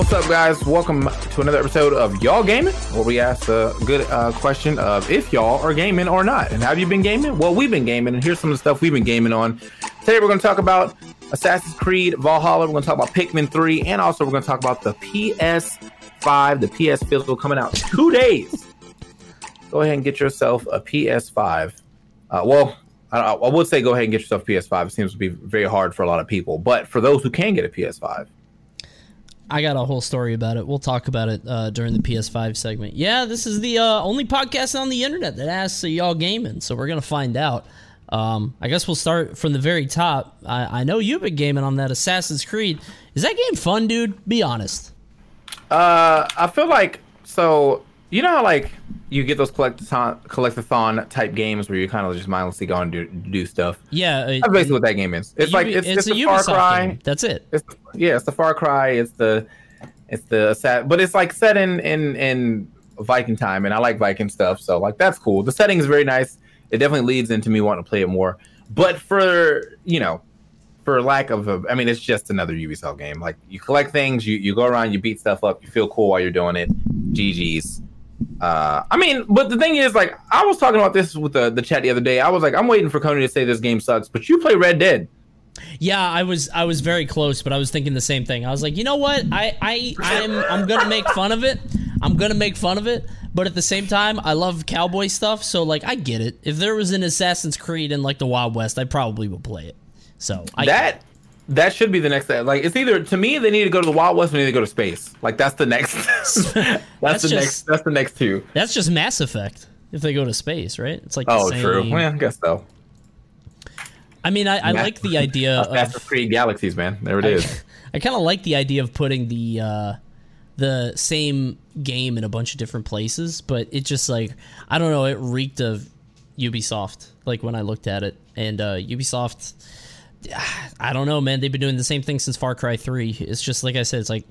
What's up, guys? Welcome to another episode of Y'all Gaming, where we ask the good uh, question of if y'all are gaming or not. And have you been gaming? Well, we've been gaming, and here's some of the stuff we've been gaming on. Today, we're going to talk about Assassin's Creed Valhalla. We're going to talk about Pikmin 3, and also we're going to talk about the PS5, the PS physical coming out two days. Go ahead and get yourself a PS5. Uh, well, I, I would say go ahead and get yourself a PS5. It seems to be very hard for a lot of people, but for those who can get a PS5, I got a whole story about it. We'll talk about it uh, during the PS5 segment. Yeah, this is the uh, only podcast on the internet that asks y'all gaming, so we're gonna find out. Um, I guess we'll start from the very top. I, I, know you've been gaming on that Assassin's Creed. Is that game fun, dude? Be honest. Uh, I feel like so. You know how like you get those collectathon, collectathon type games where you kind of just mindlessly go and do, do stuff. Yeah, uh, that's basically what that game is. It's like it's, it's, it's a, a Far Cry. Game. That's it. It's, yeah, it's the Far Cry. It's the it's the set, but it's like set in in in Viking time, and I like Viking stuff, so like that's cool. The setting is very nice. It definitely leads into me wanting to play it more. But for you know, for lack of a, I mean, it's just another Ubisoft game. Like you collect things, you you go around, you beat stuff up, you feel cool while you're doing it. GG's. Uh, I mean, but the thing is, like, I was talking about this with the, the chat the other day. I was like, I'm waiting for Coney to say this game sucks, but you play Red Dead. Yeah, I was I was very close, but I was thinking the same thing. I was like, you know what? I I I'm I'm gonna make fun of it. I'm gonna make fun of it, but at the same time, I love cowboy stuff. So like, I get it. If there was an Assassin's Creed in like the Wild West, I probably would play it. So I that that should be the next thing. Like it's either to me they need to go to the Wild West or they need to go to space. Like that's the next. that's, that's, the just, next. That's the next two. That's just Mass Effect. If they go to space, right? It's like oh, true. Well, I guess so. I mean, I, I like the idea of Master Creed Galaxies, man. There it is. I, I kind of like the idea of putting the uh, the same game in a bunch of different places, but it just like I don't know, it reeked of Ubisoft. Like when I looked at it, and uh, Ubisoft, I don't know, man. They've been doing the same thing since Far Cry Three. It's just like I said, it's like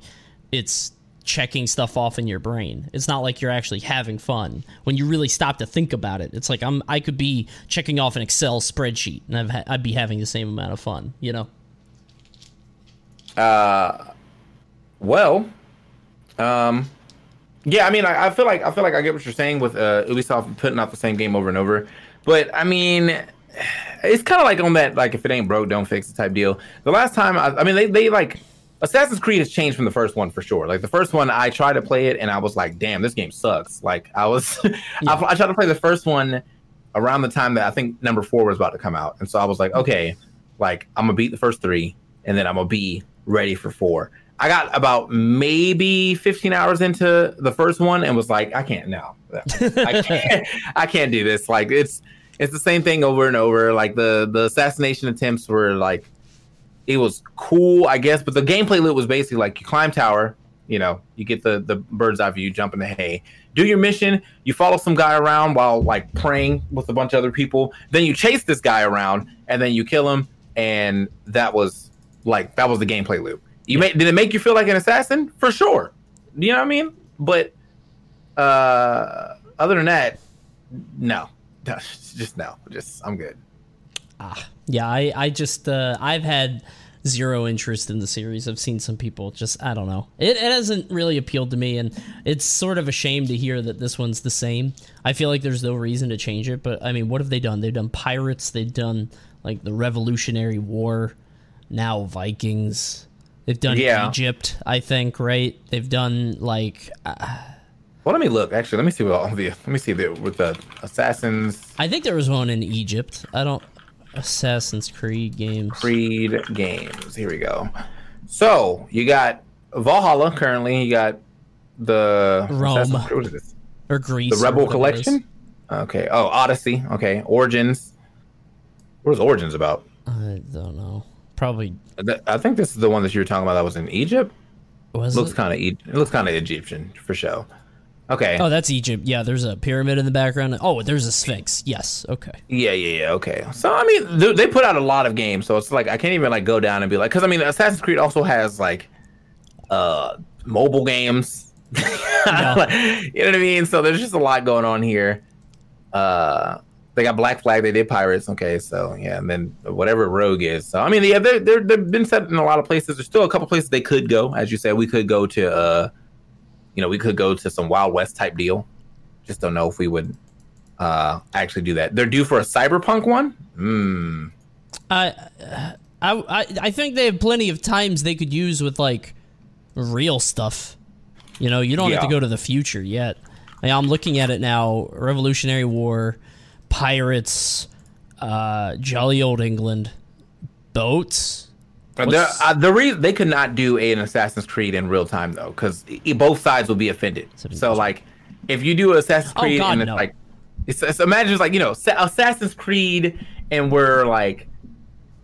it's checking stuff off in your brain. It's not like you're actually having fun. When you really stop to think about it, it's like I'm I could be checking off an Excel spreadsheet and I've ha- I'd be having the same amount of fun, you know. Uh, well, um, yeah. I mean, I, I feel like I feel like I get what you're saying with uh, Ubisoft putting out the same game over and over, but I mean, it's kind of like on that like if it ain't broke, don't fix it type deal. The last time, I, I mean, they they like Assassin's Creed has changed from the first one for sure. Like the first one, I tried to play it and I was like, damn, this game sucks. Like I was, I, I tried to play the first one around the time that I think number four was about to come out, and so I was like, okay, like I'm gonna beat the first three, and then I'm gonna be ready for four. I got about maybe 15 hours into the first one and was like, I can't now. I can't, I can't do this. Like it's it's the same thing over and over. Like the the assassination attempts were like it was cool, I guess, but the gameplay loop was basically like you climb tower, you know, you get the the bird's eye view, jump in the hay, do your mission, you follow some guy around while like praying with a bunch of other people, then you chase this guy around and then you kill him, and that was like that was the gameplay loop. You made did it make you feel like an assassin? For sure. You know what I mean? But uh other than that, no. Just no. Just I'm good. Ah, yeah, I, I just, uh, I've had zero interest in the series. I've seen some people just, I don't know. It, it hasn't really appealed to me, and it's sort of a shame to hear that this one's the same. I feel like there's no reason to change it, but I mean, what have they done? They've done pirates, they've done like the Revolutionary War, now Vikings. They've done Yeah. Egypt, I think, right? They've done like uh, Well, let me look. Actually, let me see what all the let me see the with the assassins I think there was one in Egypt. I don't Assassin's Creed games. Creed games. Here we go. So you got Valhalla currently. You got the Rome. What is this? or Greece. The Rebel whatever it is. Collection. Okay. Oh, Odyssey. Okay. Origins. What is Origins about? I don't know. Probably I think this is the one that you were talking about that was in Egypt. was looks kind of it looks kind of Egyptian for sure. Okay. Oh, that's Egypt. Yeah, there's a pyramid in the background. Oh, there's a sphinx. Yes. Okay. Yeah, yeah, yeah. Okay. So I mean, th- they put out a lot of games, so it's like I can't even like go down and be like, because I mean, Assassin's Creed also has like uh mobile games. you know what I mean? So there's just a lot going on here. Uh, they got Black Flag. They did Pirates. Okay, so yeah, and then whatever Rogue is. So I mean, yeah, they're they're they've been set in a lot of places. There's still a couple places they could go, as you said. We could go to uh, you know, we could go to some Wild West type deal. Just don't know if we would uh actually do that. They're due for a cyberpunk one. Hmm. I, I, I, I think they have plenty of times they could use with like real stuff. You know, you don't have to go to the future yet. I mean, I'm looking at it now. Revolutionary War, pirates, uh, jolly old England, boats. The, uh, the reason they could not do an Assassin's Creed in real time though, because both sides will be offended. So like, if you do Assassin's Oh, Creed God, and it's no. like, it's, it's imagine it's like you know Assassin's Creed and we're like,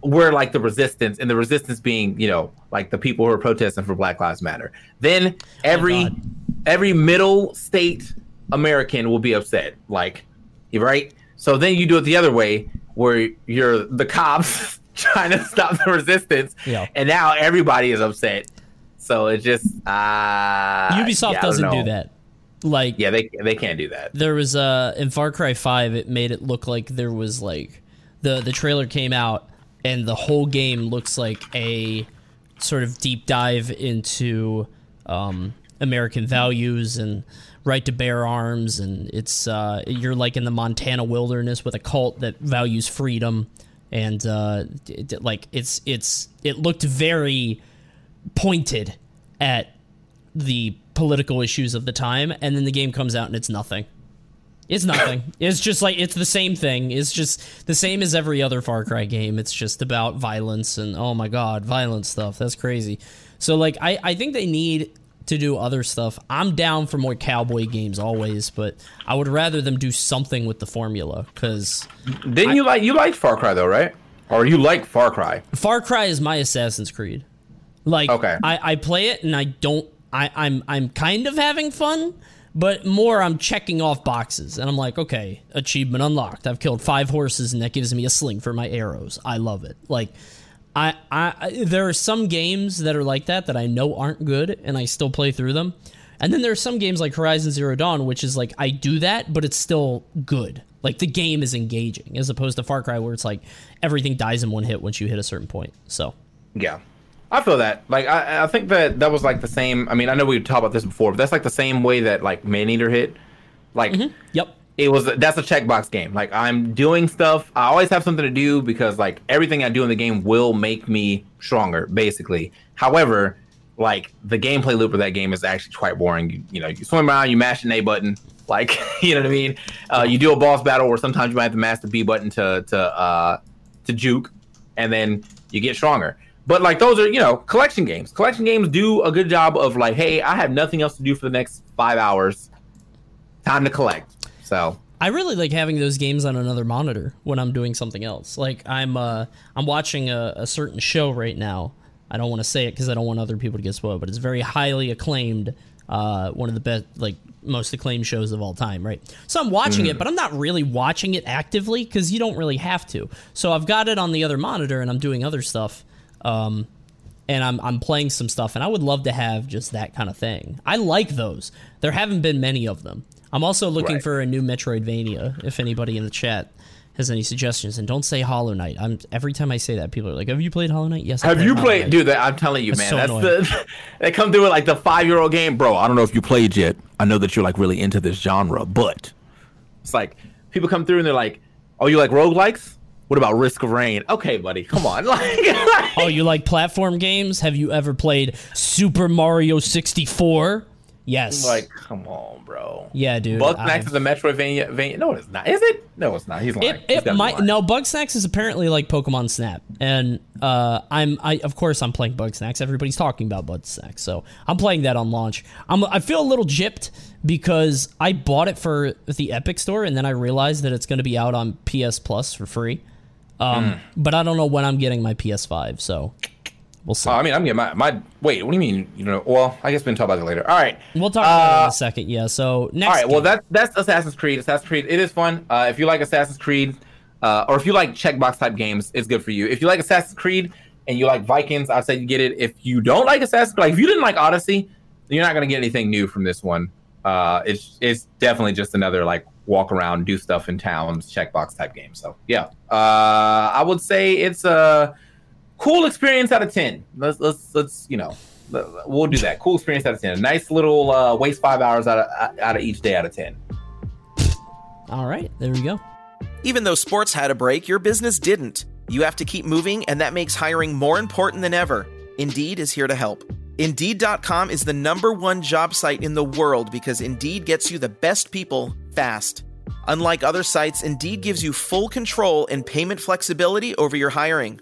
we're like the resistance and the resistance being you know like the people who are protesting for Black Lives Matter. Then every God. every middle state American will be upset. Like, right? So then you do it the other way, where you're the cops trying to stop the resistance, Yeah. and now everybody is upset. So it just uh, Ubisoft yeah, doesn't do that. Like Yeah, they they can't do that. there was uh in Far Cry 5 it made it look like there was like the the trailer came out and the whole game looks like a sort of deep dive into um American values and right to bear arms and it's uh you're like in the Montana wilderness with a cult that values freedom and uh it, like it's it's it looked very pointed at the political issues of the time and then the game comes out and it's nothing. It's nothing. It's just like it's the same thing. It's just the same as every other far cry game. It's just about violence and oh my god violent stuff. That's crazy. So like i i think they need to do other stuff i'm down for more cowboy games always but i would rather them do something with the formula because Didn't you like you liked Far Cry though, right? Or you like Far Cry? Far Cry is my Assassin's Creed. Like Okay. I, I play it and I don't I, I'm I'm kind of having fun, but more I'm checking off boxes and I'm like, okay, achievement unlocked. I've killed five horses and that gives me a sling for my arrows. I love it. Like I, I there are some games that are like that that I know aren't good and I still play through them. And then there are some games like Horizon Zero Dawn, which is like I do that, but it's still good. Like the game is engaging, as opposed to Far Cry, where it's like everything dies in one hit once you hit a certain point. So, yeah, I feel that. Like I, I think that that was like the same. I mean, I know we talked about this before, but that's like the same way that like Maneater hit. Like, mm-hmm. yep, it was that's a checkbox game. Like I'm doing stuff. I always have something to do because like everything I do in the game will make me stronger, basically. However, like the gameplay loop of that game is actually quite boring. You, you know, you swim around, you mash an A button, like you know what I mean. Uh, you do a boss battle or sometimes you might have to mash the B button to to uh, to juke, and then you get stronger. But like those are you know collection games. Collection games do a good job of like, hey, I have nothing else to do for the next five hours. Time to collect. So I really like having those games on another monitor when I'm doing something else. Like I'm uh I'm watching a, a certain show right now. I don't want to say it because I don't want other people to get spoiled, but it's very highly acclaimed. Uh, one of the best, like most acclaimed shows of all time, right? So I'm watching mm. it, but I'm not really watching it actively because you don't really have to. So I've got it on the other monitor and I'm doing other stuff. Um, and I'm I'm playing some stuff, and I would love to have just that kind of thing. I like those. There haven't been many of them. I'm also looking right. for a new Metroidvania. If anybody in the chat has any suggestions, and don't say Hollow Knight. I'm every time I say that, people are like, "Have you played Hollow Knight?" Yes. I have you played, Knight. dude? That, I'm telling you, that's man. So that's the they come through with like the five year old game, bro. I don't know if you played yet. I know that you're like really into this genre, but it's like people come through and they're like, "Oh, you like roguelikes? What about Risk of Rain? Okay, buddy, come on. like, oh, you like platform games? Have you ever played Super Mario 64? Yes. Like, come on, bro. Yeah, dude. Bugsnax is a Metroidvania. No, it's not. Is it? No, it's not. He's lying. It, it might. No, Bugsnax is apparently like Pokemon Snap, and uh, I'm. I of course I'm playing Bugsnax. Everybody's talking about Bugsnax, so I'm playing that on launch. I'm. I feel a little gypped because I bought it for the Epic Store, and then I realized that it's going to be out on PS Plus for free. Um, mm. but I don't know when I'm getting my PS5, so We'll see. Uh, I mean, I'm getting my, my. Wait, what do you mean? You know, well, I guess we can talk about that later. All right, we'll talk about uh, it in a second. Yeah. So next. All right. Game. Well, that's that's Assassin's Creed. Assassin's Creed. It is fun. Uh, if you like Assassin's Creed, uh, or if you like checkbox type games, it's good for you. If you like Assassin's Creed and you like Vikings, I'd say you get it. If you don't like Assassin's, like if you didn't like Odyssey, you're not gonna get anything new from this one. Uh, it's it's definitely just another like walk around, do stuff in towns, checkbox type game. So yeah, uh, I would say it's a cool experience out of 10 let's let's let's you know we'll do that. Cool experience out of 10 a nice little uh waste five hours out of out of each day out of 10 all right there we go. Even though sports had a break your business didn't. You have to keep moving and that makes hiring more important than ever. Indeed is here to help. Indeed.com is the number one job site in the world because indeed gets you the best people fast. Unlike other sites indeed gives you full control and payment flexibility over your hiring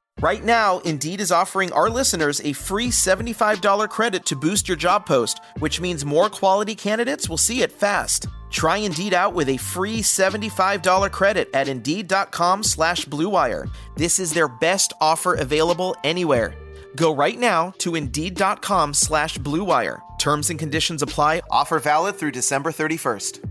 Right now, Indeed is offering our listeners a free $75 credit to boost your job post, which means more quality candidates will see it fast. Try Indeed out with a free $75 credit at Indeed.com slash BlueWire. This is their best offer available anywhere. Go right now to Indeed.com slash BlueWire. Terms and conditions apply. Offer valid through December 31st.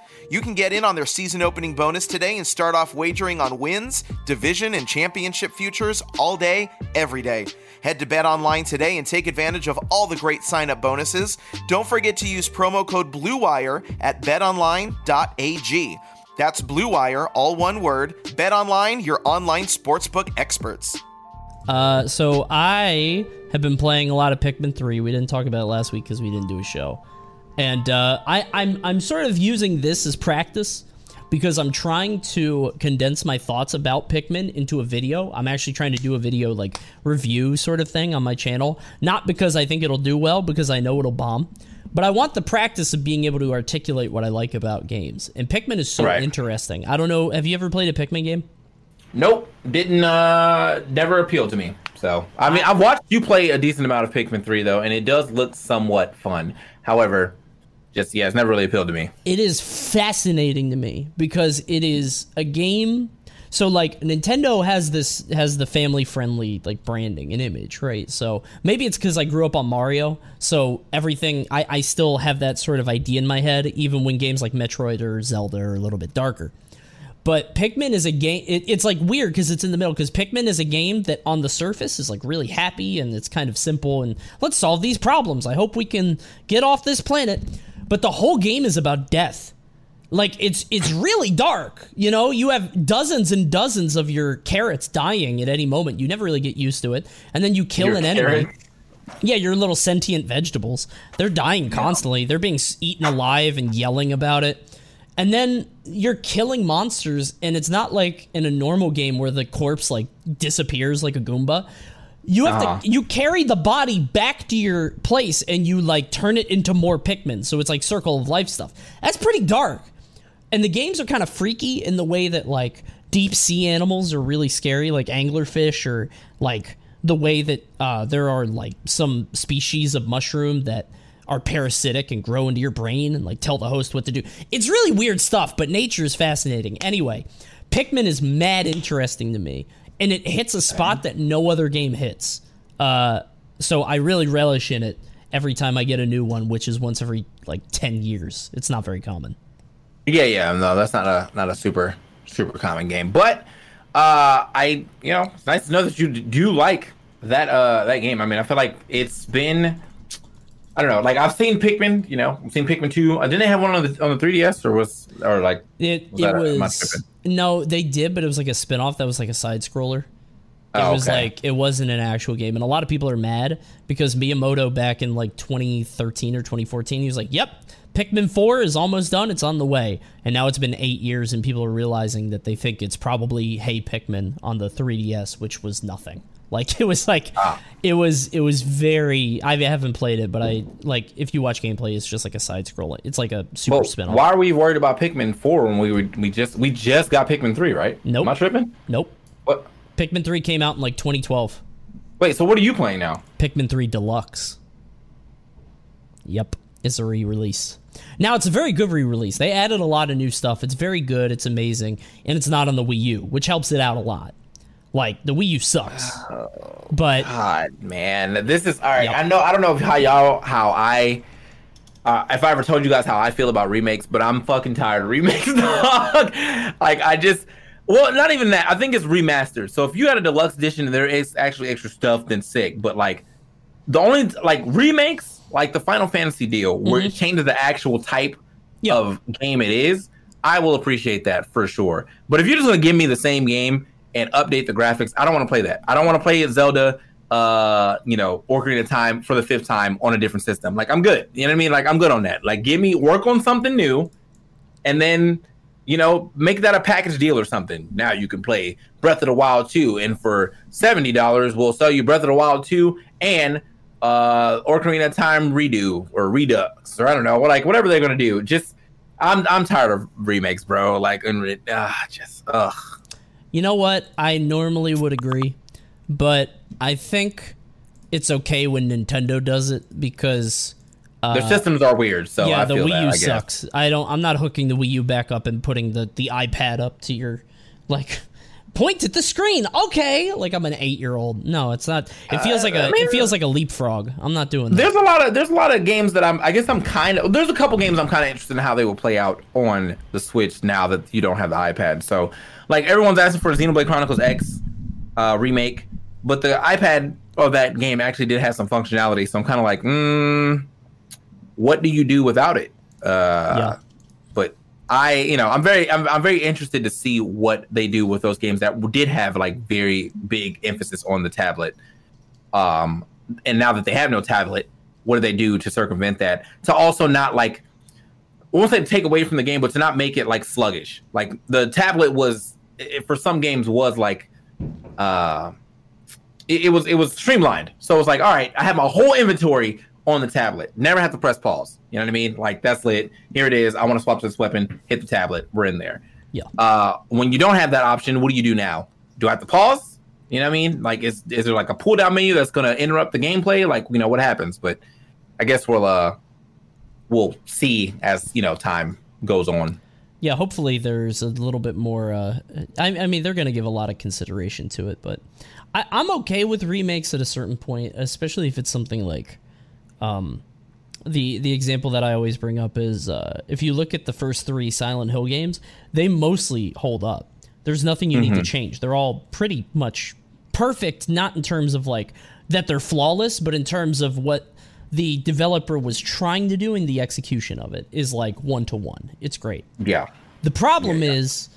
You can get in on their season opening bonus today and start off wagering on wins, division, and championship futures all day, every day. Head to Bet Online today and take advantage of all the great sign up bonuses. Don't forget to use promo code BLUEWIRE at betonline.ag. That's BLUEWIRE, all one word. Bet Online, your online sportsbook experts. Uh, so I have been playing a lot of Pikmin 3. We didn't talk about it last week because we didn't do a show. And uh, I, I'm, I'm sort of using this as practice because I'm trying to condense my thoughts about Pikmin into a video. I'm actually trying to do a video like review sort of thing on my channel. Not because I think it'll do well, because I know it'll bomb. But I want the practice of being able to articulate what I like about games. And Pikmin is so Right. interesting. I don't know. Have you ever played a Pikmin game? Nope, didn't uh never appealed to me. So I mean, I've watched you play a decent amount of Pikmin three though, and it does look somewhat fun. However, just yeah, it's never really appealed to me. it is fascinating to me because it is a game so like nintendo has this has the family friendly like branding and image right so maybe it's because i grew up on mario so everything I, I still have that sort of idea in my head even when games like metroid or zelda are a little bit darker but Pikmin is a game. It, it's like weird because it's in the middle. Because Pikmin is a game that on the surface is like really happy and it's kind of simple and let's solve these problems. I hope we can get off this planet. But the whole game is about death. Like it's it's really dark. You know, you have dozens and dozens of your carrots dying at any moment. You never really get used to it, and then you kill Your an enemy. carrots? Yeah, your little sentient vegetables. They're dying constantly. They're being eaten alive and yelling about it. And then you're killing monsters, and it's not like in a normal game where the corpse like disappears like a Goomba. You have Uh-huh. to you carry the body back to your place and you like turn it into more Pikmin. So it's like circle of life stuff. That's pretty dark. And the games are kind of freaky in the way that like deep sea animals are really scary, like anglerfish, or like the way that uh, there are like some species of mushroom that are parasitic and grow into your brain and like tell the host what to do. It's really weird stuff, but nature is fascinating. Anyway, Pikmin is mad interesting to me, and it hits a spot that no other game hits. Uh, so I really relish in it every time I get a new one, which is once every like ten years. It's not very common. Yeah, yeah, no, that's not a not a super super common game, but uh, I you know it's nice to know that you do like that uh that game. I mean, I feel like it's been. I don't know. Like I've seen Pikmin, you know, I've seen Pikmin two. Uh, didn't they have one on the on the 3DS or was or like It Was it that a- am I was no, they did, but it was like a spin-off that was like a side scroller. It Oh, was okay. like it wasn't an actual game, and a lot of people are mad because Miyamoto back in like 2013 or 2014, he was like, "Yep, Pikmin 4 is almost done. It's on the way." And now it's been eight years, and people are realizing that they think it's probably Hey Pikmin on the 3DS, which was nothing. Like it was like Ah. it was it was very. I haven't played it, but I like if you watch gameplay, it's just like a side scroll. It's like a super well, spin-off. why are we worried about Pikmin four when we were, we just we just got Pikmin three, right? Nope. Am I tripping? Nope. What? Pikmin 3 came out in like 2012. Wait, so what are you playing now? Pikmin 3 Deluxe. Yep, it's a re-release. Now it's a very good re-release. They added a lot of new stuff. It's very good. It's amazing, and it's not on the Wii U, which helps it out a lot. Like the Wii U sucks, but God, man, this is all right. I know. I don't know how y'all, how I, uh, if I ever told you guys how I feel about remakes, but I'm fucking tired of remakes, dog. like I just, well, not even that. I think it's remastered. So if you had a deluxe edition, and there is actually extra stuff. Then sick. But like, the only like remakes, like the Final Fantasy deal, where it changes the actual type of game it is, I will appreciate that for sure. But if you're just gonna give me the same game and update the graphics, I don't want to play that. I don't want to play Zelda, uh, you know, Ocarina of Time for the fifth time on a different system. Like I'm good. You know what I mean? Like I'm good on that. Like give me work on something new, and then you know make that a package deal or something. Now you can play Breath of the Wild 2, and for seventy dollars, we'll sell you Breath of the Wild 2 and uh Ocarina Time redo or redux or I don't know, like whatever they're gonna do. Just I'm I'm tired of remakes, bro. Like and ah, just ugh. You know what? I normally would agree, but I think it's okay when Nintendo does it because Their systems are weird, so yeah, I the Wii that, U I sucks. I don't. I'm not hooking the Wii U back up and putting the the iPad up to your like. Point at the screen, okay. Like I'm an eight year old. No, it's not. It feels like a. Uh, mean- it feels like a leapfrog. I'm not doing that. There's a lot of there's a lot of games that I'm I guess I'm kind of there's a couple games I'm kind of interested in how they will play out on the Switch now that you don't have the iPad. So like everyone's asking for Xenoblade Chronicles X uh, remake, but the iPad of that game actually did have some functionality. So I'm kind of like, mm, what do you do without it? Uh, Yeah. But I, you know, I'm very, I'm, I'm very interested to see what they do with those games that did have like very big emphasis on the tablet. Um, and now that they have no tablet, what do they do to circumvent that? To also not like I won't say take away from the game, but to not make it like sluggish. Like the tablet was it, for some games was like uh it, it, was it was streamlined. So it was like, all right, I have my whole inventory on the tablet. Never have to press pause. You know what I mean? Like that's lit. Here it is. I want to swap this weapon. Hit the tablet. We're in there. Yeah. Uh, when you don't have that option, what do you do now? Do I have to pause? You know what I mean? Like, is is there like a pull down menu that's gonna interrupt the gameplay? Like, you know what happens? But I guess we'll uh we'll see as you know time goes on. Yeah, hopefully there's a little bit more. Uh, I, I mean, they're going to give a lot of consideration to it, but I, I'm okay with remakes at a certain point, especially if it's something like, um, the the example that I always bring up is uh, if you look at the first three Silent Hill games, they mostly hold up. There's nothing you need to Mm-hmm. change. They're all pretty much perfect, not in terms of like that they're flawless, but in terms of what the developer was trying to do and the execution of it is like one to one. It's great. Yeah. The problem is,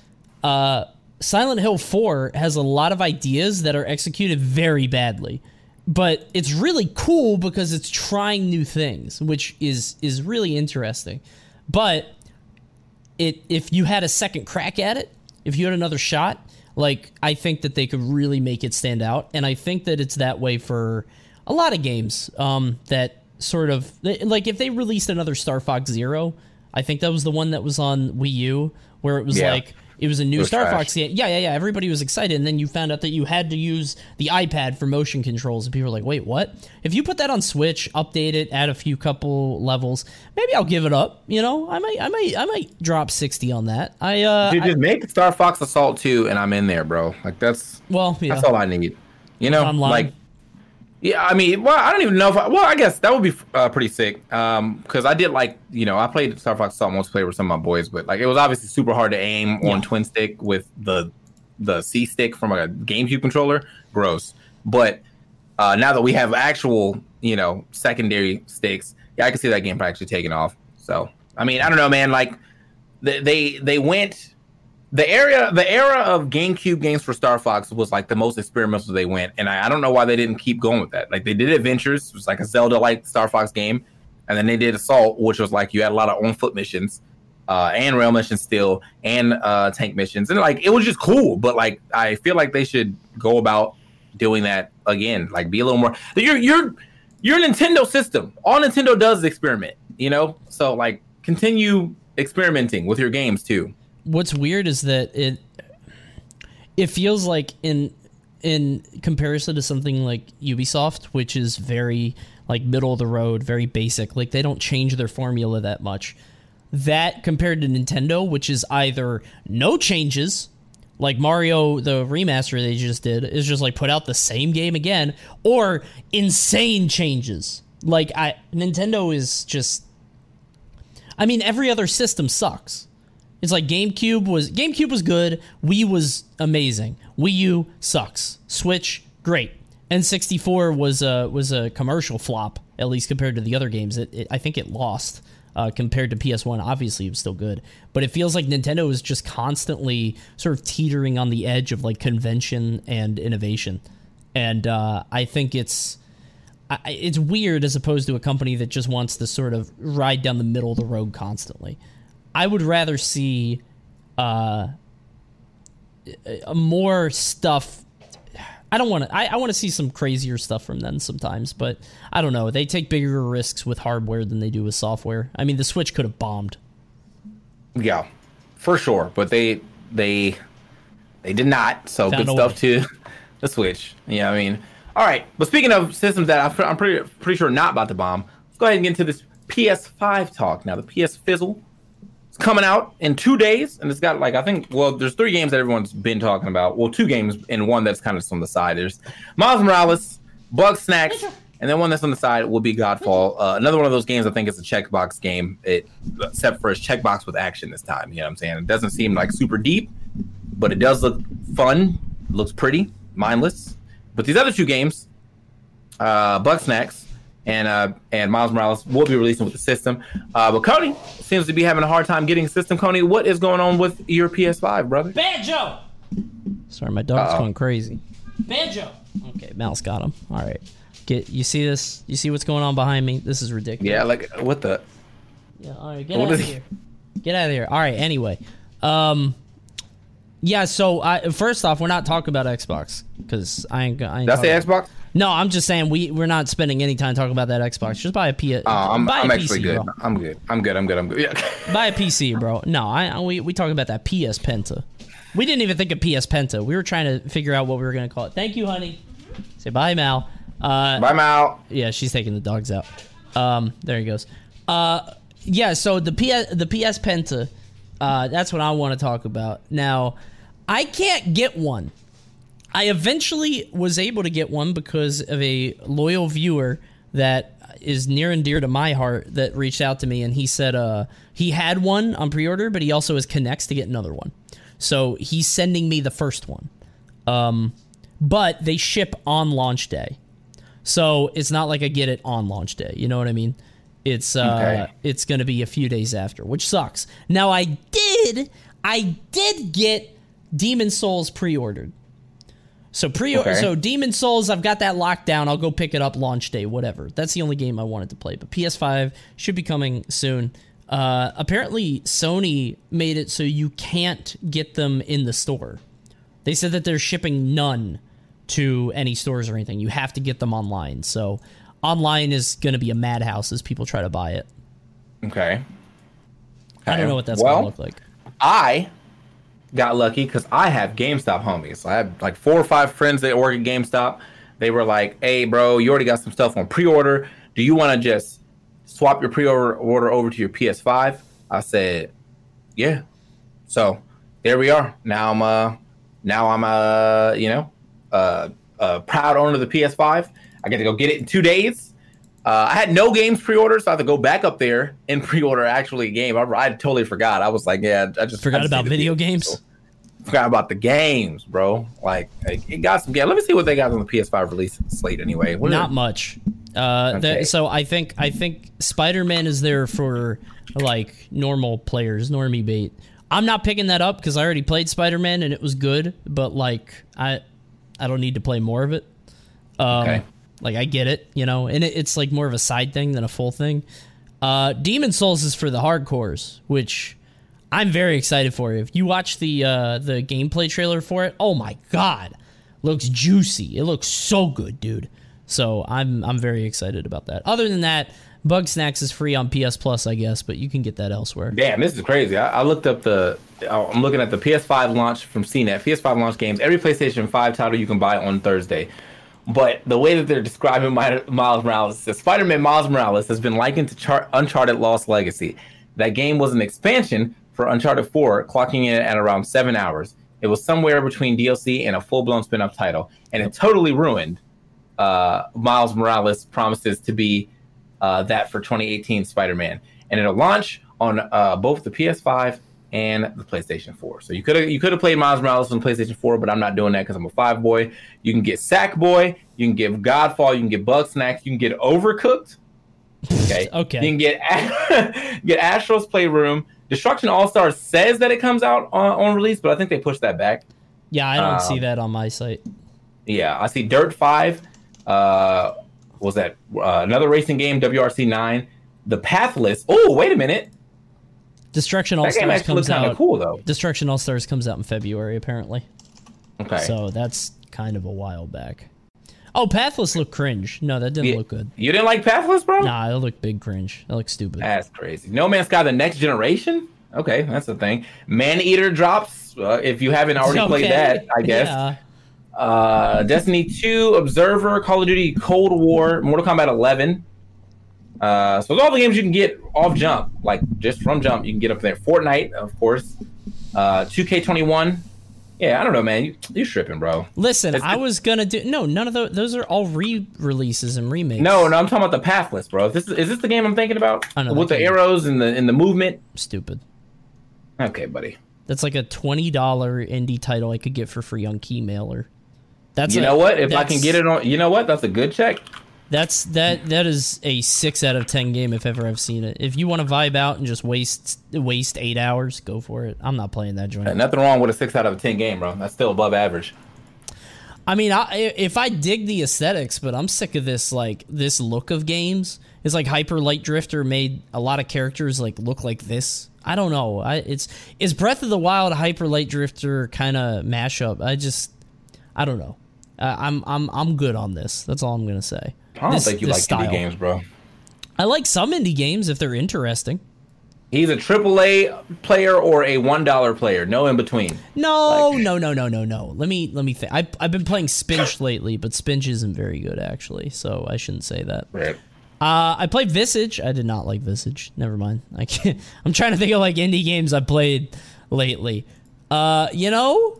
uh, Silent Hill 4 has a lot of ideas that are executed very badly. But it's really cool because it's trying new things, which is is really interesting. But it if you had a second crack at it, if you had another shot, like I think that they could really make it stand out, and I think that it's that way for a lot of games. Um, that sort of like if they released another Star Fox Zero, I think that was the one that was on Wii U, where it was Yeah. like it was a new was Star trash. Fox game. Yeah, yeah, yeah. Everybody was excited, and then you found out that you had to use the iPad for motion controls, and people were like, "Wait, what?" If you put that on Switch, update it, add a few couple levels, maybe I'll give it up. You know, I might, I might, I might drop sixty on that. I, uh, Dude, I- just make Star Fox Assault 2 and I'm in there, bro. Like that's well, yeah. that's all I need. You know, Online. like yeah, I mean, well, I don't even know if I, well, I guess that would be uh, pretty sick. Um, because I did like, you know, I played Star Fox Assault multiplayer with some of my boys, but like it was obviously super hard to aim Yeah. on twin stick with the the C stick from a GameCube controller. Gross. But uh, now that we have actual, you know, secondary sticks, yeah, I can see that game actually taking off. So, I mean, I don't know, man. Like, they they, they went the area the era of GameCube games for Star Fox was like the most experimental they went, and I, I don't know why they didn't keep going with that. Like they did Adventures, it was like a Zelda like Star Fox game, and then they did Assault, which was like you had a lot of on foot missions, uh, and rail missions still, and uh, tank missions, and like it was just cool. But like I feel like they should go about doing that again, like be a little more. You're you're you're a Nintendo system. All Nintendo does is experiment, you know. So like continue experimenting with your games too. What's weird is that it it feels like in in comparison to something like Ubisoft, which is very like middle of the road, very basic. Like they don't change their formula that much. That compared to Nintendo, which is either no changes, like Mario the remaster they just did, is just like put out the same game again, or insane changes. Like I Nintendo is just I mean every other system sucks. It's like GameCube was GameCube was good, Wii was amazing, Wii U sucks, Switch great, N64 was a was a commercial flop at least compared to the other games. It, it I think it lost uh, compared to PS1. Obviously, it was still good, but it feels like Nintendo is just constantly sort of teetering on the edge of like convention and innovation, and uh, I think it's. I, it's weird as opposed to a company that just wants to sort of ride down the middle of the road constantly. I would rather see uh, more stuff. I don't want to. I, I want to see some crazier stuff from them sometimes, but I don't know. They take bigger risks with hardware than they do with software. I mean, the Switch could have bombed. Yeah, for sure. But they they they did not. So Found good stuff way. to the Switch. Yeah, I mean, all right. But speaking of systems that I'm, I'm pretty pretty sure not about to bomb, let's go ahead and get into this PS5 talk now. The PS Fizzle is coming out in two days, and it's got like I think well, there's three games that everyone's been talking about. Well, two games and one that's kind of on the side. There's Miles Morales, Bugsnax. And then one that's on the side will be Godfall. Uh, another one of those games I think is a checkbox game, it, except for it's checkbox with action this time. You know what I'm saying? It doesn't seem like super deep, but it does look fun, looks pretty, mindless. But these other two games, uh, Bugsnax and uh, and Miles Morales, will be releasing with the system. Uh, but Cody seems to be having a hard time getting a system. Cody, what is going on with your PS5, brother? Banjo. Sorry, my dog's Uh-oh. going crazy. Banjo. Okay, Mouse got him. All right. Get you see this? You see what's going on behind me? This is ridiculous. Yeah, like what the? Yeah, all right, get What out of he- here. Get out of here. All right. Anyway, um, yeah. So I, first off, we're not talking about Xbox because I ain't. I ain't That's the talking- Xbox. No, I'm just saying we we're not spending any time talking about that Xbox. Just buy a P. Uh, I'm, buy a I'm PC, actually good. Bro. I'm good. I'm good. I'm good. I'm good. Yeah. Buy a PC, bro. No, I we we talking about that PS Penta. We didn't even think of PS Penta. We were trying to figure out what we were gonna call it. Thank you, honey. Say bye, Mal. Uh, Bye, Mal. yeah, she's taking the dogs out. Um, there he goes. Uh, yeah. So the PS the PS Penta. Uh, that's what I want to talk about. Now, I can't get one. I eventually was able to get one because of a loyal viewer that is near and dear to my heart that reached out to me and he said uh, he had one on pre-order, but he also has connects to get another one. So he's sending me the first one. Um, but they ship on launch day. So it's not like I get it on launch day. You know what I mean? It's uh Okay. it's going to be a few days after, which sucks. Now I did I did get Demon's Souls pre-ordered. So pre Okay. so Demon's Souls, I've got that locked down. I'll go pick it up launch day, whatever. That's the only game I wanted to play. But PS5 should be coming soon. Uh, apparently, Sony made it so you can't get them in the store. They said that they're shipping none to any stores or anything. You have to get them online. So online is going to be a madhouse as people try to buy it. Okay. I don't know what that's well, going to look like. I got lucky because I have GameStop homies. I have like four or five friends that work at GameStop. They were like, "Hey, bro, you already got some stuff on pre-order. Do you want to just swap your pre-order order over to your PS5?" I said, "Yeah." So there we are. Now I'm uh now I'm uh you know uh a proud owner of the PS5. I get to go get it in two days. Uh, I had no games pre-order, so I had to go back up there and pre-order actually a game. I, I totally forgot. I was like, yeah, I just I Forgot just about video be- games? Forgot about the games, bro. Like, like, it got some games. Let me see what they got on the PS5 release slate anyway. What Not much. Uh, the- so I think I think Spider Man is there for like normal players, normie bait. I'm not picking that up because I already played Spider Man and it was good, but like I I don't need to play more of it. Um, Okay. Like I get it, you know, and it, it's like more of a side thing than a full thing. Uh, Demon's Souls is for the hardcores, which I'm very excited for. If you watch the uh, the gameplay trailer for it, oh my god, looks juicy. It looks so good, dude. So I'm I'm very excited about that. Other than that, Bugsnax is free on PS Plus, I guess, but you can get that elsewhere. Damn, this is crazy. I, I looked up the. I'm looking at the PS5 launch from CNET. PS5 launch games. Every PlayStation 5 title you can buy on Thursday. But the way that they're describing Mi- Miles Morales, says Spider-Man Miles Morales has been likened to Char- Uncharted Lost Legacy. That game was an expansion for Uncharted 4, clocking in at around seven hours. It was somewhere between DLC and a full-blown spin-off title, and it totally ruined uh, Miles Morales promises to be uh, that for 2018 Spider-Man, and it'll launch on uh, both the PS5 and the PlayStation 4. So you could have you could have played Miles Morales on PlayStation 4, but I'm not doing that because I'm a five boy. You can get Sackboy, you can get Godfall, you can get Bugsnax, you can get Overcooked. Okay. Okay. You can get get Astro's Playroom. Destruction All Stars says that it comes out on, on release, but I think they pushed that back. Yeah, I don't see Um, that on my site. Yeah, I see Dirt Five. Uh, was that uh, another racing game? WRC Nine. The Pathless. Oh, wait a minute. Destruction All Stars comes out. cool though. Destruction All Stars comes out in February, apparently. Okay. So that's kind of a while back. Oh, Pathless looked cringe. No, that didn't look good. you didn't like Pathless, bro? Nah, it looked big cringe. That looked stupid. That's crazy. No Man's Sky: The Next Generation. Okay, that's the thing. Maneater drops. Uh, if you haven't already played that, I guess. Yeah. Uh, Destiny 2, Observer, Call of Duty, Cold War, Mortal Kombat 11. Uh, so all the games you can get off jump, like just from jump, you can get up there. Fortnite, of course. Uh, 2K21. Yeah, I don't know, man. You you stripping, bro. Listen, It's- I was gonna do no. None of those. Those are all re-releases and remakes. No, no, I'm talking about the Pathless, bro. This is, is this the game I'm thinking about I know with the game. arrows and the and the movement? stupid. Okay, buddy. That's like a twenty dollar indie title I could get for free on Keymailer. That's you a- know what? If I can get it on, you know what? That's a good check. That's that. That is a six out of ten game if ever I've seen it. If you want to vibe out and just waste waste eight hours, go for it. I'm not playing that joint. Nothing wrong with a six out of ten game, bro. That's still above average. I mean, I, if I dig the aesthetics, but I'm sick of this like this look of games. It's like Hyper Light Drifter made a lot of characters like look like this. I don't know. I it's is Breath of the Wild Hyper Light Drifter kind of mashup. I just I don't know. Uh, I'm I'm I'm good on this. That's all I'm gonna say. I don't This- think you like style. indie games, bro. I like some indie games if they're interesting. He's a AAA player or a one dollar player, no in between. No, no, no, no, no, no. Let me let me think. I I've been playing Spinch lately, but Spinch isn't very good actually, so I shouldn't say that. Right. Uh, I played Visage. I did not like Visage. Never mind. I can't, I'm trying to think of like indie games I played lately. Uh, you know,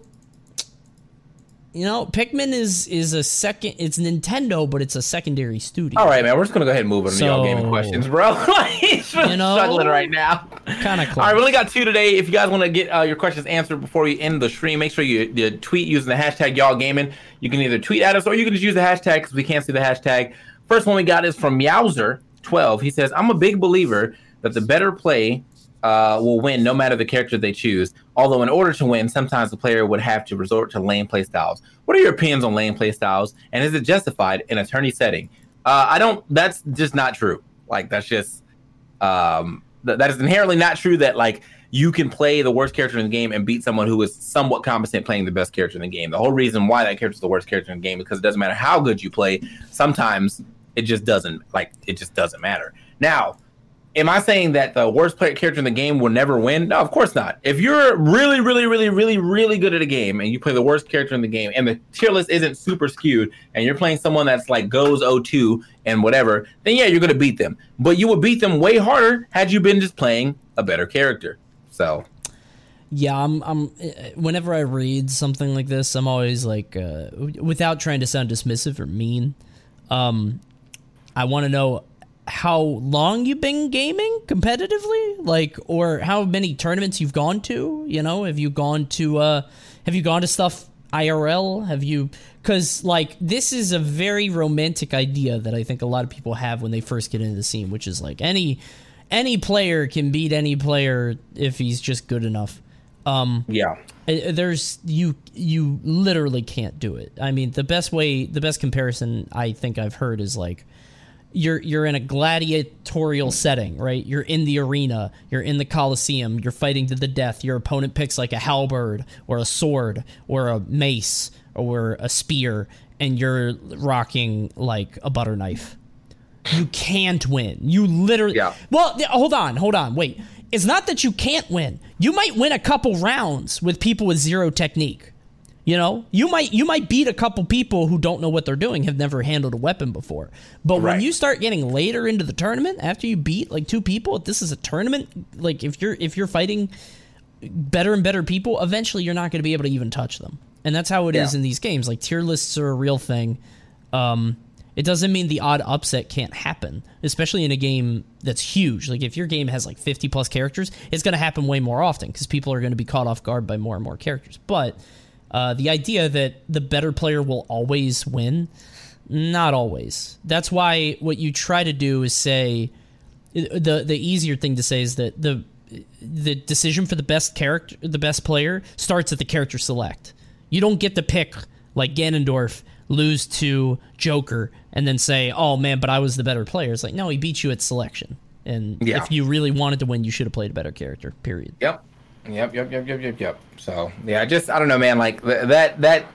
you know, Pikmin is is a second. It's Nintendo, but it's a secondary studio. All right, man. We're just gonna go ahead and move on to y'all gaming questions, bro. he's You know, struggling right now. Kind of close. All right, we only got two today. If you guys want to get uh, your questions answered before we end the stream, make sure you, you tweet using the hashtag y'all gaming. You can either tweet at us or you can just use the hashtag because we can't see the hashtag. First one we got is from Meowser12. He says, I'm a big believer that the better play uh, will win no matter the character they choose. Although, in order to win, sometimes the player would have to resort to lane play styles. What are your opinions on lane play styles, and is it justified in a tourney setting? Uh, I don't. That's just not true. Like that's just um, th- that is inherently not true. That like you can play the worst character in the game and beat someone who is somewhat competent playing the best character in the game. The whole reason why that character is the worst character in the game is because it doesn't matter how good you play. Sometimes it just doesn't like it just doesn't matter. Now, am I saying that the worst player character in the game will never win? No, of course not. If you're really, really, really, really, really good at a game and you play the worst character in the game and the tier list isn't super skewed and you're playing someone that's like goes 0-2 and whatever, then yeah, you're gonna beat them. But you would beat them way harder had you been just playing a better character. So Yeah, I'm. I'm. uh, Whenever I read something like this, I'm always like, uh, without trying to sound dismissive or mean, um, I want to know how long you've been gaming competitively, like, or how many tournaments you've gone to. You know, have you gone to, uh, have you gone to stuff IRL? Have you? Because like this is a very romantic idea that I think a lot of people have when they first get into the scene, which is like any any player can beat any player if he's just good enough. Um, yeah, there's you you literally can't do it. I mean, the best way, the best comparison I think I've heard is like you're you're in a gladiatorial setting, right? You're in the arena, you're in the coliseum, you're fighting to the death. Your opponent picks like a halberd or a sword or a mace or a spear, and you're rocking like a butter knife. You can't win. You literally. Yeah. Well, hold on, hold on, wait. It's not that you can't win. You might win a couple rounds with people with zero technique. You know, you might you might beat a couple people who don't know what they're doing, have never handled a weapon before. But when you start getting later into the tournament, after you beat like two people, if this is a tournament, like if you're if you're fighting better and better people, eventually you're not going to be able to even touch them. And that's how it is Yeah. in these games. Like tier lists are a real thing. Um, it doesn't mean the odd upset can't happen, especially in a game that's huge. Like if your game has like 50 plus characters, it's going to happen way more often because people are going to be caught off guard by more and more characters. But uh, the idea that the better player will always win, not always. That's why what you try to do is say the the easier thing to say is that the the decision for the best character, the best player, starts at the character select. You don't get to pick like Ganondorf, lose to Joker, and then say, "Oh man, but I was the better player." It's like, no, he beat you at selection. And Yeah. if you really wanted to win, you should have played a better character. Period. Yep. Yep. Yep. Yep. Yep. Yep. Yep. So yeah, I just I don't know, man. Like th- that that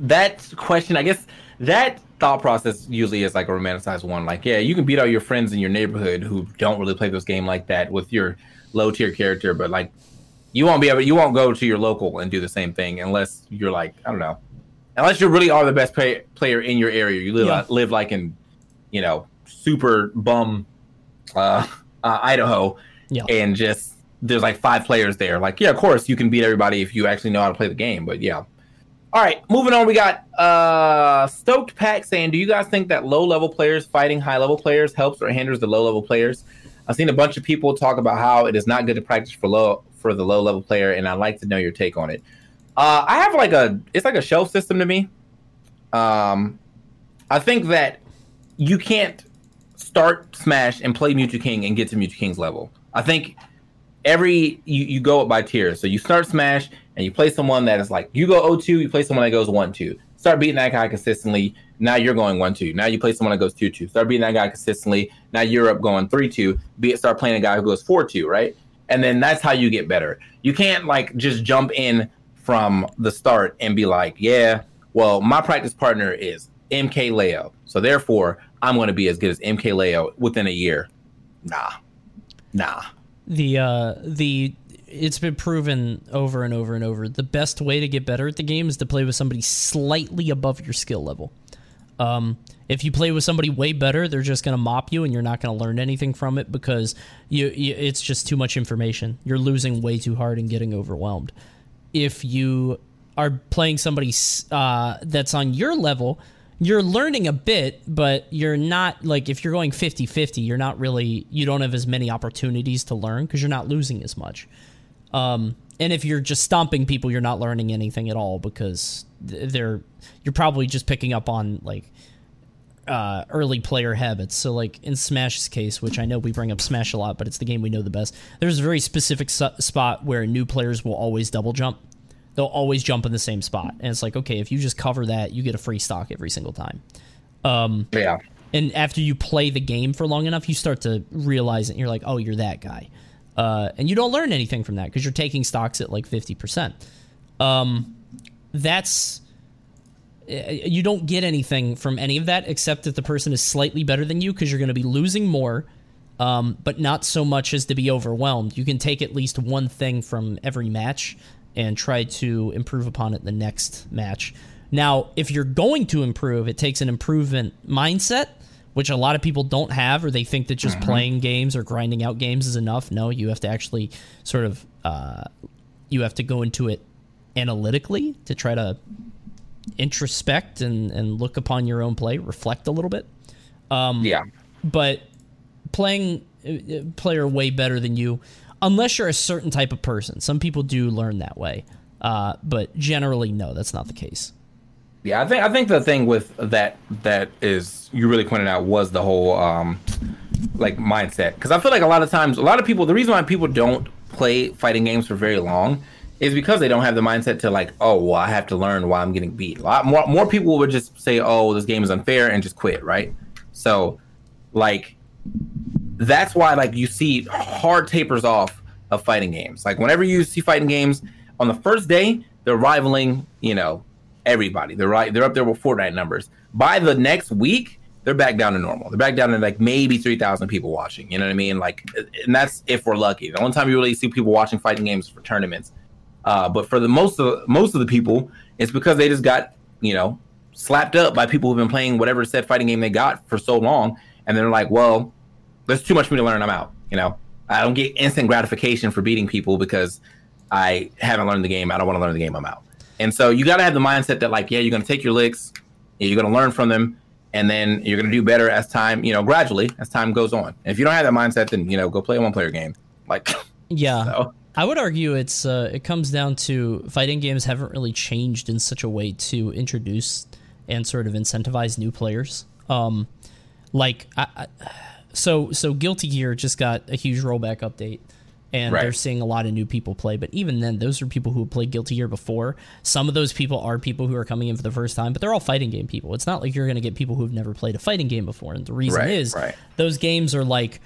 that question, I guess that thought process usually is like a romanticized one. Like, yeah, you can beat all your friends in your neighborhood who don't really play this game like that with your low tier character, but like you won't be able you won't go to your local and do the same thing unless you're like I don't know, unless you really are the best play, player in your area. You live Yeah. live like in you know super bum uh, uh, Idaho Yeah. and just there's like five players there. Like, yeah, of course you can beat everybody if you actually know how to play the game. But yeah. All right, moving on. We got uh Stoked Pack saying, "Do you guys think that low level players fighting high level players helps or hinders the low level players?" I've seen a bunch of people talk about how it is not good to practice for low for the low level player, and I'd like to know your take on it. Uh, I have like a it's like a shelf system to me. Um, I think that you can't start Smash and play Mewtwo King and get to Mewtwo King's level. I think every you, you go up by tiers. So you start Smash and you play someone that is like you go 0-2, you play someone that goes 1-2. Start beating that guy consistently. Now you're going 1-2. Now you play someone that goes 2-2. Start beating that guy consistently. Now you're up going 3-2. Be it start playing a guy who goes 4-2, right? and then that's how you get better. You can't like just jump in from the start and be like, yeah, well, my practice partner is MKLeo, so therefore I'm going to be as good as MKLeo within a year. Nah, nah. The uh, the it's been proven over and over and over. The best way to get better at the game is to play with somebody slightly above your skill level. Um, if you play with somebody way better, they're just going to mop you, and you're not going to learn anything from it because you, you, it's just too much information. You're losing way too hard and getting overwhelmed. If you are playing somebody uh, that's on your level, you're learning a bit, but you're not like if you're going 50 50, you're not really, you don't have as many opportunities to learn because you're not losing as much. Um, and if you're just stomping people, you're not learning anything at all because they're, you're probably just picking up on like uh, early player habits. So, like in Smash's case, which I know we bring up Smash a lot, but it's the game we know the best. There's a very specific su- spot where new players will always double jump. They'll always jump in the same spot, and it's like, okay, if you just cover that, you get a free stock every single time. Um, yeah. And after you play the game for long enough, you start to realize it. And you're like, oh, you're that guy, uh, and you don't learn anything from that because you're taking stocks at like fifty percent. Um, that's you don't get anything from any of that except that the person is slightly better than you because you're going to be losing more, um, but not so much as to be overwhelmed. You can take at least one thing from every match and try to improve upon it the next match. Now, if you're going to improve, it takes an improvement mindset, which a lot of people don't have, or they think that just mm-hmm. playing games or grinding out games is enough. No, you have to actually sort of uh, you have to go into it analytically to try to introspect and, and look upon your own play, reflect a little bit. Um, yeah. But playing uh, player way better than you, unless you're a certain type of person. Some people do learn that way, uh, but generally, no, that's not the case. Yeah, I think I think the thing with that that is you really pointed out was the whole um, like mindset because I feel like a lot of times a lot of people the reason why people don't play fighting games for very long is because they don't have the mindset to like, oh, well, I have to learn why I'm getting beat. A lot more more people would just say, oh, this game is unfair and just quit, right? So, like, that's why like you see hard tapers off of fighting games. Like whenever you see fighting games on the first day, they're rivaling, you know, everybody. They're right, they're up there with Fortnite numbers. By the next week, they're back down to normal. They're back down to like maybe three thousand people watching. You know what I mean? Like, and that's if we're lucky. The only time you really see people watching fighting games for tournaments uh, but for the most of most of the people, it's because they just got you know slapped up by people who've been playing whatever said fighting game they got for so long, and they're like, well, there's too much for me to learn. I'm out. You know, I don't get instant gratification for beating people because I haven't learned the game. I don't want to learn the game. I'm out. And so you got to have the mindset that like, yeah, you're going to take your licks, you're going to learn from them, and then you're going to do better as time, you know, gradually as time goes on. And if you don't have that mindset, then you know, go play a one player game. Like, yeah. So. I would argue it's uh, it comes down to fighting games haven't really changed in such a way to introduce and sort of incentivize new players. Um, like, I, I, so so Guilty Gear just got a huge rollback update, and right. they're seeing a lot of new people play. But even then, those are people who have played Guilty Gear before. Some of those people are people who are coming in for the first time, but they're all fighting game people. It's not like you're going to get people who've never played a fighting game before. And the reason right, is right. those games are like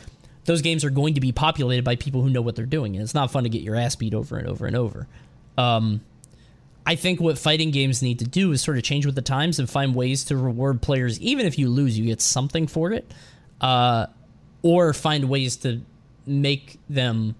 those games are going to be populated by people who know what they're doing, and it's not fun to get your ass beat over and over and over. Um, I think what fighting games need to do is sort of change with the times and find ways to reward players, even if you lose, you get something for it, uh, or find ways to make them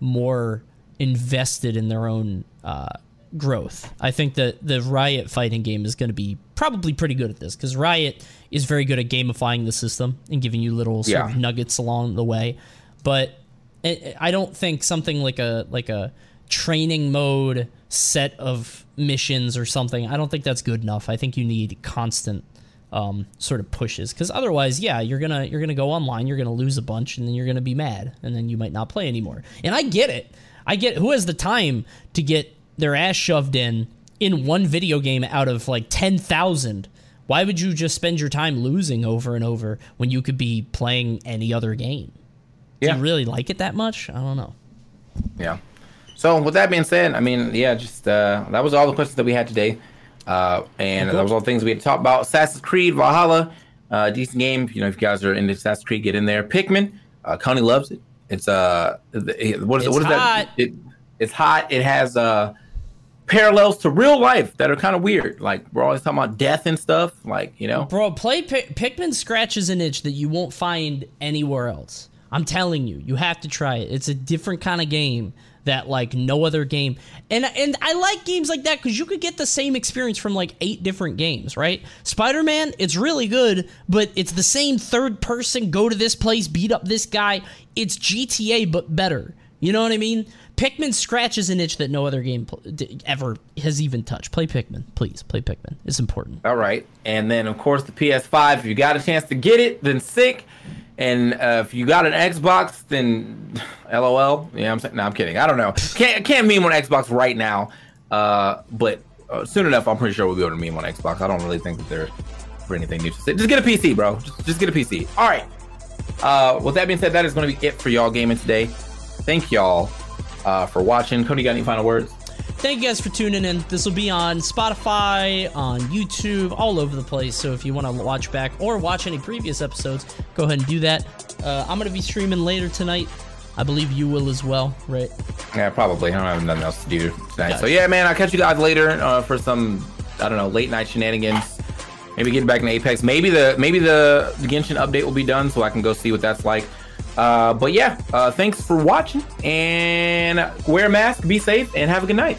more invested in their own uh, growth. I think that the Riot fighting game is going to be probably pretty good at this because Riot is very good at gamifying the system and giving you little sort yeah. of nuggets along the way. But it, I don't think something like a like a training mode set of missions or something. I don't think that's good enough. I think you need constant um, sort of pushes because otherwise, yeah, you're gonna you're gonna go online, you're gonna lose a bunch, and then you're gonna be mad, and then you might not play anymore. And I get it. I get who has the time to get their ass shoved in in one video game out of like 10,000. Why would you just spend your time losing over and over when you could be playing any other game? Yeah. Do you really like it that much? I don't know. Yeah. So with that being said, I mean, yeah, just uh, that was all the questions that we had today, uh, and those was all things we had to talk about. Assassin's Creed Valhalla, uh, decent game. You know, if you guys are into Assassin's Creed, get in there. Pikmin, uh, Connie loves it. It's uh, it, what is It's what is hot. that? It, it's hot. It has uh parallels to real life that are kind of weird. Like we're always talking about death and stuff. Like you know, Bro, play Pi- Pikmin scratches an itch that you won't find anywhere else. I'm telling you, you have to try it. It's a different kind of game that like no other game. And and I like games like that cuz you could get the same experience from like eight different games, right? Spider-Man, it's really good, but it's the same third person go to this place, beat up this guy. It's GTA but better. You know what I mean? Pikmin scratches an itch that no other game ever has even touched. Play Pikmin, please. Play Pikmin. It's important. All right. And then, of course, the PS5. If you got a chance to get it, then sick. And uh, if you got an Xbox, then LOL. Yeah, I'm saying. No, I'm kidding. I don't know. Can't can't meme on Xbox right now. Uh, but uh, soon enough, I'm pretty sure we'll be able to meme on Xbox. I don't really think that there's for anything new to say. Just get a PC, bro. Just, just get a PC. All right. Uh, with that being said, that is going to be it for y'all gaming today. Thank y'all uh, for watching. Cody, got any final words? Thank you guys for tuning in. This will be on Spotify, on YouTube, all over the place. So if you want to watch back or watch any previous episodes, go ahead and do that. Uh, I'm going to be streaming later tonight. I believe you will as well, right? Yeah, probably. I don't have nothing else to do tonight. So yeah, man, I'll catch you guys later uh, for some I don't know late night shenanigans. Maybe getting back in Apex. Maybe the maybe the, the Genshin update will be done, so I can go see what that's like. Uh, but yeah, uh, thanks for watching and wear a mask, be safe, and have a good night.